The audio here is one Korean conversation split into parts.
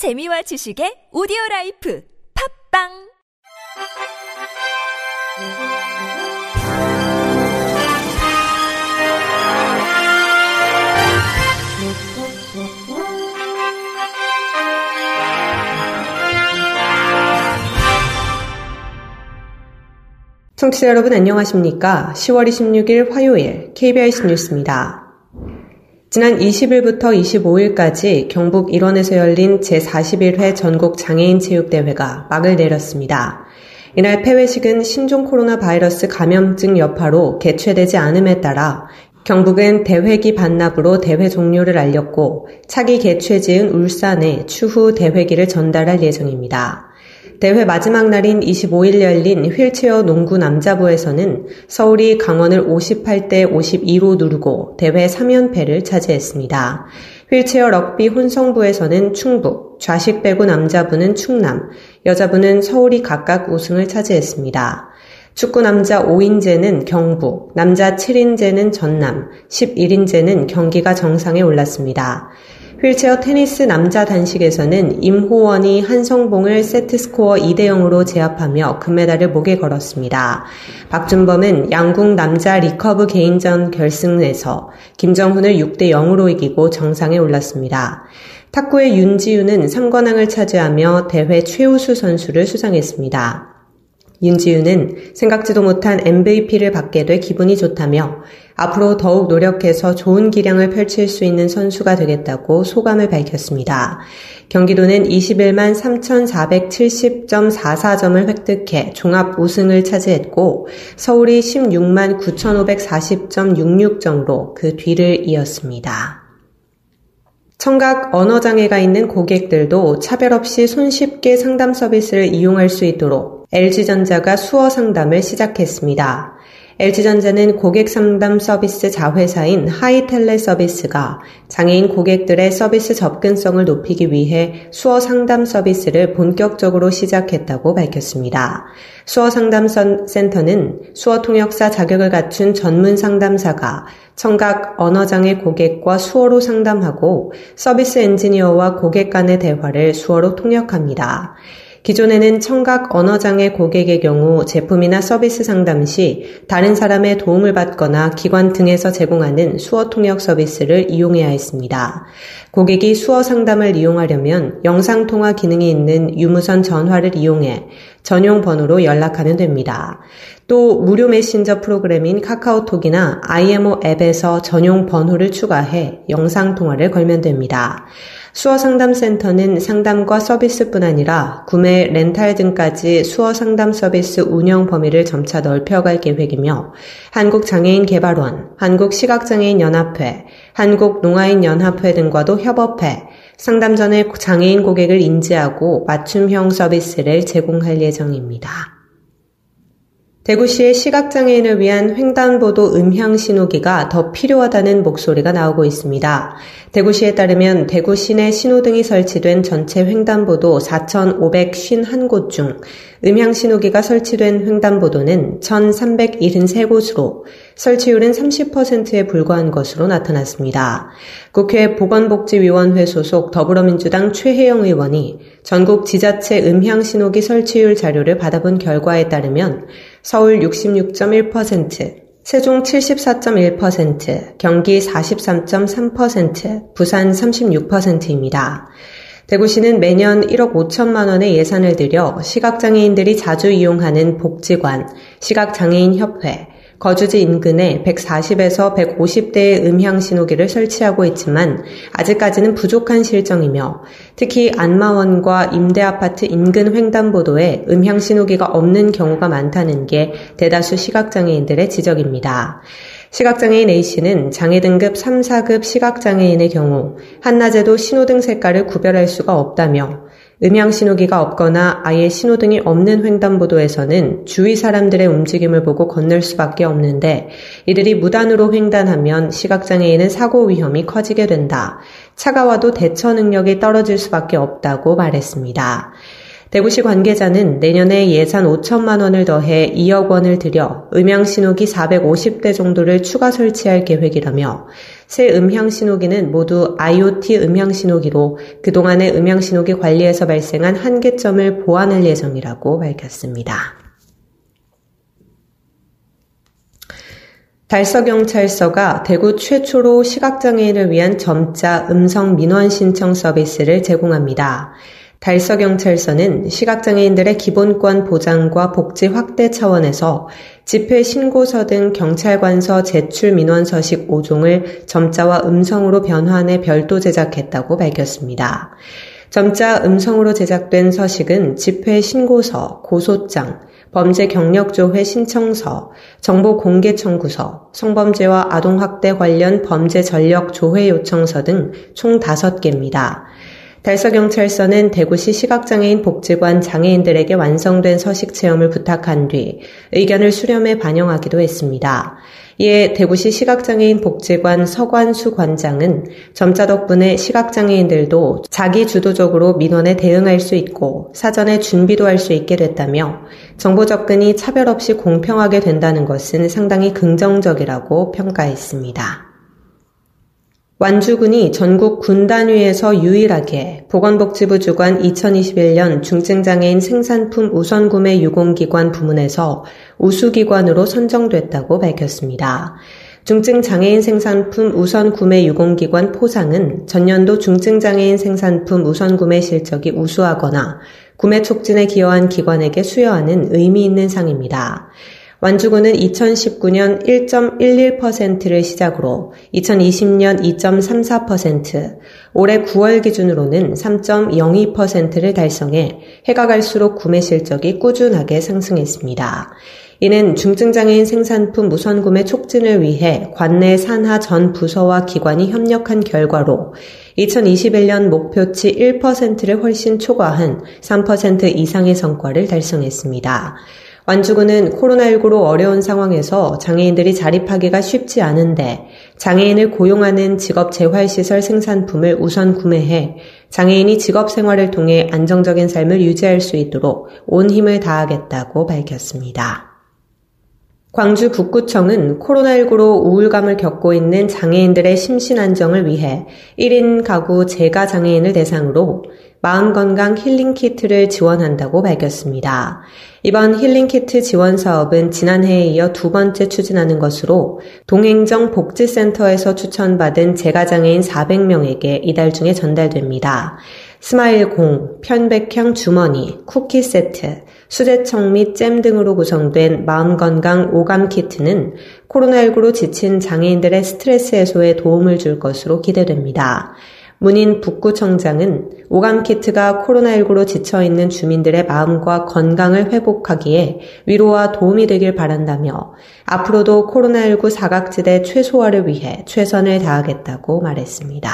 재미와 지식의 오디오 라이프 팝빵 청취자 여러분 안녕하십니까? 10월 26일 화요일 KBS 뉴스입니다. 지난 20일부터 25일까지 경북 일원에서 열린 제41회 전국 장애인 체육대회가 막을 내렸습니다. 이날 폐회식은 신종 코로나 바이러스 감염증 여파로 개최되지 않음에 따라 경북은 대회기 반납으로 대회 종료를 알렸고 차기 개최 지은 울산에 추후 대회기를 전달할 예정입니다. 대회 마지막 날인 25일 열린 휠체어 농구 남자부에서는 서울이 강원을 58대 52로 누르고 대회 3연패를 차지했습니다. 휠체어 럭비 혼성부에서는 충북, 좌식 배구 남자부는 충남, 여자부는 서울이 각각 우승을 차지했습니다. 축구 남자 5인제는 경북, 남자 7인제는 전남, 11인제는 경기가 정상에 올랐습니다. 휠체어 테니스 남자 단식에서는 임호원이 한성봉을 세트스코어 2대 0으로 제압하며 금메달을 목에 걸었습니다. 박준범은 양궁 남자 리커브 개인전 결승에서 김정훈을 6대 0으로 이기고 정상에 올랐습니다. 탁구의 윤지윤은 3관왕을 차지하며 대회 최우수 선수를 수상했습니다. 윤지윤은 생각지도 못한 MVP를 받게 돼 기분이 좋다며 앞으로 더욱 노력해서 좋은 기량을 펼칠 수 있는 선수가 되겠다고 소감을 밝혔습니다. 경기도는 21만 3,470.44점을 획득해 종합 우승을 차지했고 서울이 16만 9,540.66점으로 그 뒤를 이었습니다. 청각 언어장애가 있는 고객들도 차별 없이 손쉽게 상담 서비스를 이용할 수 있도록 LG전자가 수어 상담을 시작했습니다. LG전자는 고객 상담 서비스 자회사인 하이텔레 서비스가 장애인 고객들의 서비스 접근성을 높이기 위해 수어 상담 서비스를 본격적으로 시작했다고 밝혔습니다. 수어 상담 센터는 수어 통역사 자격을 갖춘 전문 상담사가 청각 언어장애 고객과 수어로 상담하고 서비스 엔지니어와 고객 간의 대화를 수어로 통역합니다. 기존에는 청각 언어장애 고객의 경우 제품이나 서비스 상담 시 다른 사람의 도움을 받거나 기관 등에서 제공하는 수어 통역 서비스를 이용해야 했습니다. 고객이 수어 상담을 이용하려면 영상 통화 기능이 있는 유무선 전화를 이용해 전용 번호로 연락하면 됩니다. 또 무료 메신저 프로그램인 카카오톡이나 IMO 앱에서 전용 번호를 추가해 영상 통화를 걸면 됩니다. 수어 상담센터는 상담과 서비스뿐 아니라 구매, 렌탈 등까지 수어 상담 서비스 운영 범위를 점차 넓혀갈 계획이며 한국장애인개발원, 한국시각장애인연합회, 한국농아인연합회 등과도 협업해 상담 전에 장애인 고객을 인지하고 맞춤형 서비스를 제공할 예정입니다. 대구시의 시각장애인을 위한 횡단보도 음향 신호기가 더 필요하다는 목소리가 나오고 있습니다. 대구시에 따르면 대구 시내 신호등이 설치된 전체 횡단보도 4,551곳 중 음향 신호기가 설치된 횡단보도는 1,373곳으로 설치율은 30%에 불과한 것으로 나타났습니다. 국회 보건복지위원회 소속 더불어민주당 최혜영 의원이 전국 지자체 음향 신호기 설치율 자료를 받아본 결과에 따르면 서울 66.1%, 세종 74.1%, 경기 43.3%, 부산 36%입니다. 대구시는 매년 1억 5천만 원의 예산을 들여 시각장애인들이 자주 이용하는 복지관, 시각장애인협회, 거주지 인근에 140에서 150대의 음향 신호기를 설치하고 있지만 아직까지는 부족한 실정이며 특히 안마원과 임대 아파트 인근 횡단보도에 음향 신호기가 없는 경우가 많다는 게 대다수 시각장애인들의 지적입니다. 시각장애인 A씨는 장애 등급 3, 4급 시각장애인의 경우 한낮에도 신호등 색깔을 구별할 수가 없다며 음향 신호기가 없거나 아예 신호등이 없는 횡단보도에서는 주위 사람들의 움직임을 보고 건널 수밖에 없는데 이들이 무단으로 횡단하면 시각장애인은 사고 위험이 커지게 된다. 차가 와도 대처 능력이 떨어질 수밖에 없다고 말했습니다. 대구시 관계자는 내년에 예산 5천만 원을 더해 2억 원을 들여 음향신호기 450대 정도를 추가 설치할 계획이라며 새 음향 신호기는 모두 IoT 음향 신호기로 그동안의 음향 신호기 관리에서 발생한 한계점을 보완할 예정이라고 밝혔습니다. 달서경찰서가 대구 최초로 시각장애인을 위한 점자 음성 민원 신청 서비스를 제공합니다. 달서경찰서는 시각장애인들의 기본권 보장과 복지 확대 차원에서 집회 신고서 등 경찰관서 제출 민원 서식 5종을 점자와 음성으로 변환해 별도 제작했다고 밝혔습니다. 점자 음성으로 제작된 서식은 집회 신고서, 고소장, 범죄 경력 조회 신청서, 정보 공개 청구서, 성범죄와 아동학대 관련 범죄 전력 조회 요청서 등 총 5개입니다. 달서경찰서는 대구시 시각장애인 복지관 장애인들에게 완성된 서식 체험을 부탁한 뒤 의견을 수렴해 반영하기도 했습니다. 이에 대구시 시각장애인 복지관 서관수 관장은 점자 덕분에 시각장애인들도 자기 주도적으로 민원에 대응할 수 있고 사전에 준비도 할 수 있게 됐다며 정보 접근이 차별 없이 공평하게 된다는 것은 상당히 긍정적이라고 평가했습니다. 완주군이 전국 군단위에서 유일하게 보건복지부 주관 2021년 중증장애인 생산품 우선구매 유공기관 부문에서 우수기관으로 선정됐다고 밝혔습니다. 중증장애인 생산품 우선구매 유공기관 포상은 전년도 중증장애인 생산품 우선구매 실적이 우수하거나 구매 촉진에 기여한 기관에게 수여하는 의미 있는 상입니다. 완주군은 2019년 1.11%를 시작으로 2020년 2.34%, 올해 9월 기준으로는 3.02%를 달성해 해가 갈수록 구매 실적이 꾸준하게 상승했습니다. 이는 중증장애인 생산품 우선 구매 촉진을 위해 관내 산하 전 부서와 기관이 협력한 결과로 2021년 목표치 1%를 훨씬 초과한 3% 이상의 성과를 달성했습니다. 완주군은 코로나19로 어려운 상황에서 장애인들이 자립하기가 쉽지 않은데 장애인을 고용하는 직업 재활시설 생산품을 우선 구매해 장애인이 직업 생활을 통해 안정적인 삶을 유지할 수 있도록 온 힘을 다하겠다고 밝혔습니다. 광주 북구청은 코로나19로 우울감을 겪고 있는 장애인들의 심신 안정을 위해 1인 가구 재가 장애인을 대상으로 마음건강 힐링 키트를 지원한다고 밝혔습니다. 이번 힐링 키트 지원 사업은 지난해에 이어 두 번째 추진하는 것으로 동 행정복지센터에서 추천받은 재가장애인 400명에게 이달 중에 전달됩니다. 스마일 공, 편백형 주머니, 쿠키 세트, 수제청 및 잼 등으로 구성된 마음건강 오감 키트는 코로나19로 지친 장애인들의 스트레스 해소에 도움을 줄 것으로 기대됩니다. 문인 북구청장은 오감 키트가 코로나19로 지쳐있는 주민들의 마음과 건강을 회복하기에 위로와 도움이 되길 바란다며 앞으로도 코로나19 사각지대 최소화를 위해 최선을 다하겠다고 말했습니다.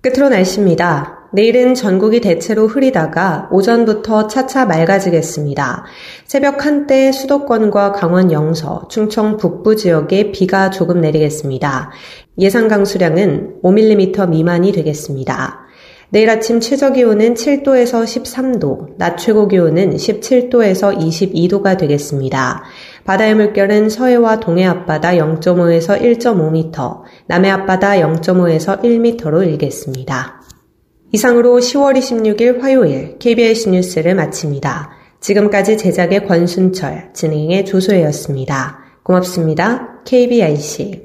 끝으로 날씨입니다. 내일은 전국이 대체로 흐리다가 오전부터 차차 맑아지겠습니다. 새벽 한때 수도권과 강원 영서, 충청 북부 지역에 비가 조금 내리겠습니다. 예상 강수량은 5mm 미만이 되겠습니다. 내일 아침 최저 기온은 7도에서 13도, 낮 최고 기온은 17도에서 22도가 되겠습니다. 바다의 물결은 서해와 동해 앞바다 0.5에서 1.5m, 남해 앞바다 0.5에서 1m로 일겠습니다. 이상으로 10월 26일 화요일 KBS 뉴스를 마칩니다. 지금까지 제작의 권순철, 진행의 조소혜였습니다. 고맙습니다. KBIC.